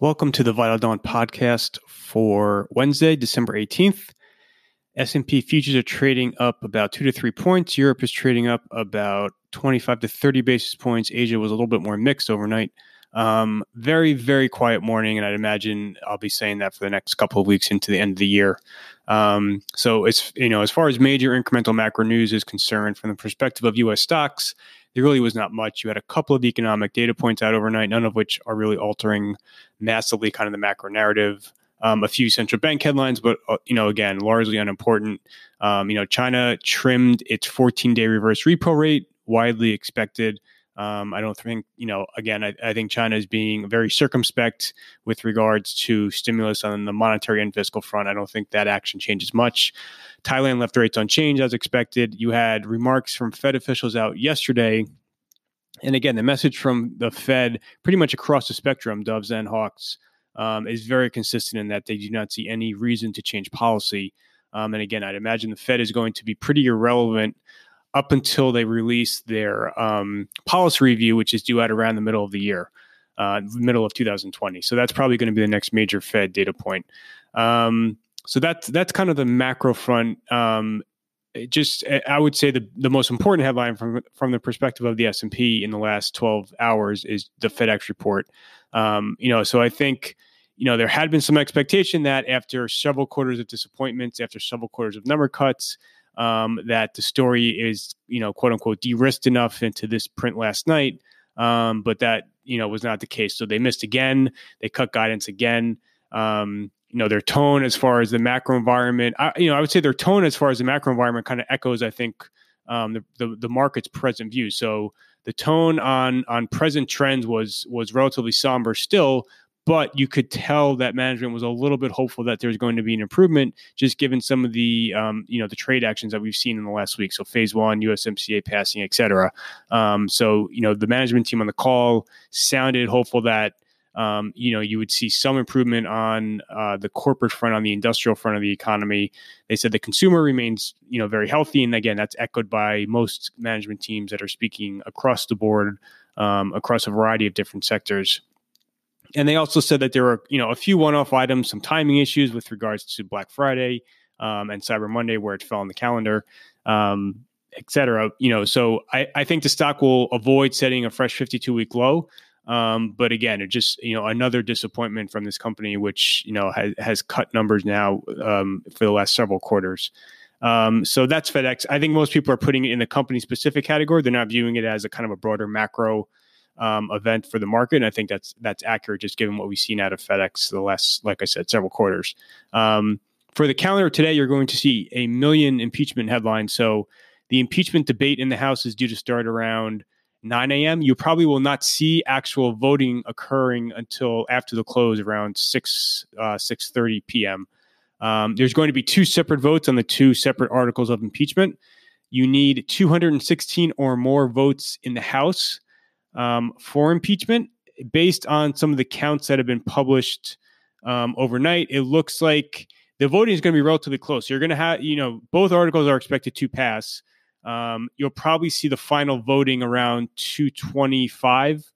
Welcome to the Vital Dawn podcast for Wednesday, December 18th. S&P futures are trading up about 2 to 3 points. Europe is trading up about 25 to 30 basis points. Asia was a little bit more mixed overnight. Um, very, very quiet morning, and I'd imagine I'll be saying that for the next couple of weeks into the end of the year. Um, so, it's you know, as far as major incremental macro news is concerned, from the perspective of U.S. stocks, there really was not much. You had a couple of economic data points out overnight, none of which are really altering massively kind of the macro narrative. Um, a few central bank headlines, but uh, you know, again, largely unimportant. Um, you know, China trimmed its 14-day reverse repo rate, widely expected. Um, I don't think, you know, again, I, I, think China is being very circumspect with regards to stimulus on the monetary and fiscal front. I don't think that action changes much. Thailand left rates unchanged as expected. You had remarks from Fed officials out yesterday. And again, the message from the Fed, pretty much across the spectrum, doves and hawks, um, is very consistent in that they do not see any reason to change policy. Um, and again, I'd imagine the Fed is going to be pretty irrelevant up until they release their um, policy review, which is due out around the middle of the year, uh, middle of 2020. So that's probably going to be the next major Fed data point. Um, so that's that's kind of the macro front. Um, just I would say the, the most important headline from from the perspective of the S and P in the last 12 hours is the FedEx report. Um, you know, so I think you know there had been some expectation that after several quarters of disappointments, after several quarters of number cuts, um, that the story is, you know, quote unquote, de-risked enough into this print last night. Um, but that, you know, was not the case. So they missed again. They cut guidance again. Um, you know, their tone as far as the macro environment, I, you know, I would say their tone as far as the macro environment kind of echoes, I think, um, the, the, the market's present view. So the tone on on present trends was was relatively somber still, but you could tell that management was a little bit hopeful that there's going to be an improvement, just given some of the um, you know the trade actions that we've seen in the last week. So phase one, USMCA passing, et cetera. Um, so you know the management team on the call sounded hopeful that. Um, you know, you would see some improvement on uh, the corporate front, on the industrial front of the economy. They said the consumer remains, you know, very healthy, and again, that's echoed by most management teams that are speaking across the board, um, across a variety of different sectors. And they also said that there were, you know, a few one-off items, some timing issues with regards to Black Friday um, and Cyber Monday, where it fell on the calendar, um, et cetera. You know, so I, I think the stock will avoid setting a fresh 52-week low. Um, but again, it just you know another disappointment from this company, which you know has, has cut numbers now um, for the last several quarters. Um, so that's FedEx. I think most people are putting it in the company specific category. They're not viewing it as a kind of a broader macro um, event for the market. And I think that's that's accurate, just given what we've seen out of FedEx the last, like I said, several quarters. Um, for the calendar today, you're going to see a million impeachment headlines. So the impeachment debate in the House is due to start around 9 a.m. You probably will not see actual voting occurring until after the close, around 6 uh, 6:30 p.m. Um, there's going to be two separate votes on the two separate articles of impeachment. You need 216 or more votes in the House um, for impeachment. Based on some of the counts that have been published um, overnight, it looks like the voting is going to be relatively close. You're going to have, you know, both articles are expected to pass. Um, you'll probably see the final voting around 225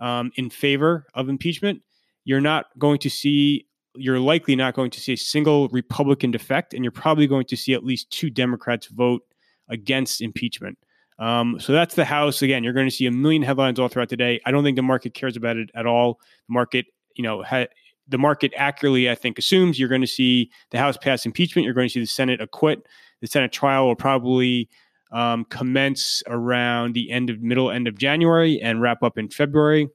um, in favor of impeachment. You're not going to see, you're likely not going to see a single Republican defect, and you're probably going to see at least two Democrats vote against impeachment. Um, so that's the house. Again, you're going to see a million headlines all throughout the day. I don't think the market cares about it at all. The market, you know, ha- the market accurately, I think, assumes you're going to see the House pass impeachment. You're going to see the Senate acquit. The Senate trial will probably um, commence around the end of middle end of January and wrap up in February.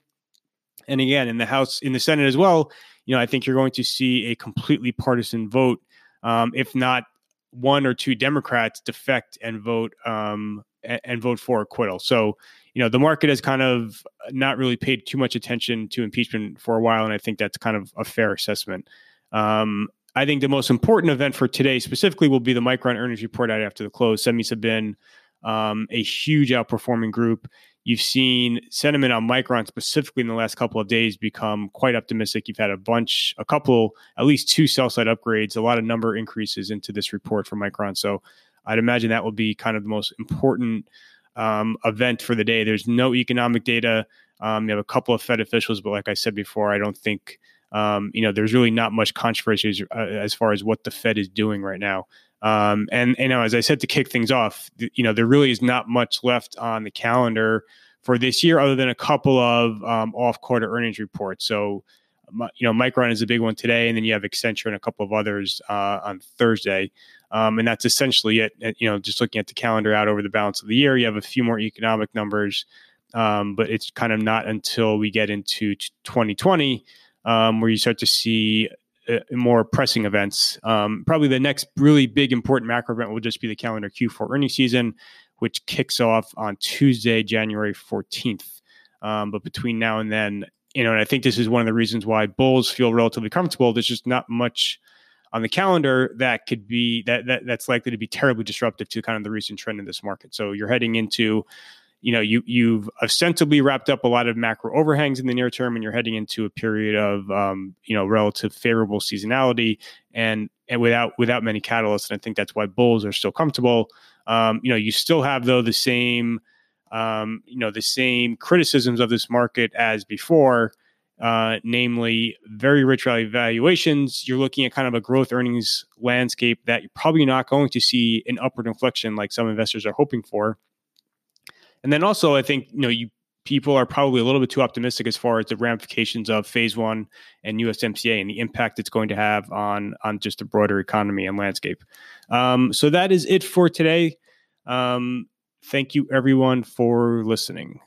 And again, in the House, in the Senate as well, you know, I think you're going to see a completely partisan vote, um, if not one or two Democrats defect and vote um, and, and vote for acquittal. So, you know, the market has kind of not really paid too much attention to impeachment for a while, and I think that's kind of a fair assessment. Um, I think the most important event for today specifically will be the Micron earnings report out after the close. Semis have been um, a huge outperforming group. You've seen sentiment on Micron specifically in the last couple of days become quite optimistic. You've had a bunch, a couple, at least two sell side upgrades, a lot of number increases into this report for Micron. So I'd imagine that will be kind of the most important um, event for the day. There's no economic data. Um, you have a couple of Fed officials, but like I said before, I don't think um, you know there's really not much controversy as, uh, as, far as what the Fed is doing right now. Um, and you know, as I said to kick things off, you know, there really is not much left on the calendar for this year other than a couple of um, off-quarter earnings reports. So you know, Micron is a big one today, and then you have Accenture and a couple of others uh, on Thursday. Um, and that's essentially it. You know, just looking at the calendar out over the balance of the year, you have a few more economic numbers, um, but it's kind of not until we get into 2020 um, where you start to see uh, more pressing events. Um, probably the next really big important macro event will just be the calendar Q4 earnings season, which kicks off on Tuesday, January 14th. Um, but between now and then, you know, and I think this is one of the reasons why bulls feel relatively comfortable. There's just not much on the calendar that could be that, that that's likely to be terribly disruptive to kind of the recent trend in this market. So you're heading into, you know, you you've ostensibly wrapped up a lot of macro overhangs in the near term, and you're heading into a period of um, you know relative favorable seasonality and and without without many catalysts. And I think that's why bulls are still comfortable. Um, you know, you still have though the same um, you know, the same criticisms of this market as before, uh, namely very rich valuations. You're looking at kind of a growth earnings landscape that you're probably not going to see an upward inflection like some investors are hoping for. And then also, I think you know you people are probably a little bit too optimistic as far as the ramifications of phase one and USMCA and the impact it's going to have on on just the broader economy and landscape. Um, so that is it for today. Um, Thank you, everyone, for listening.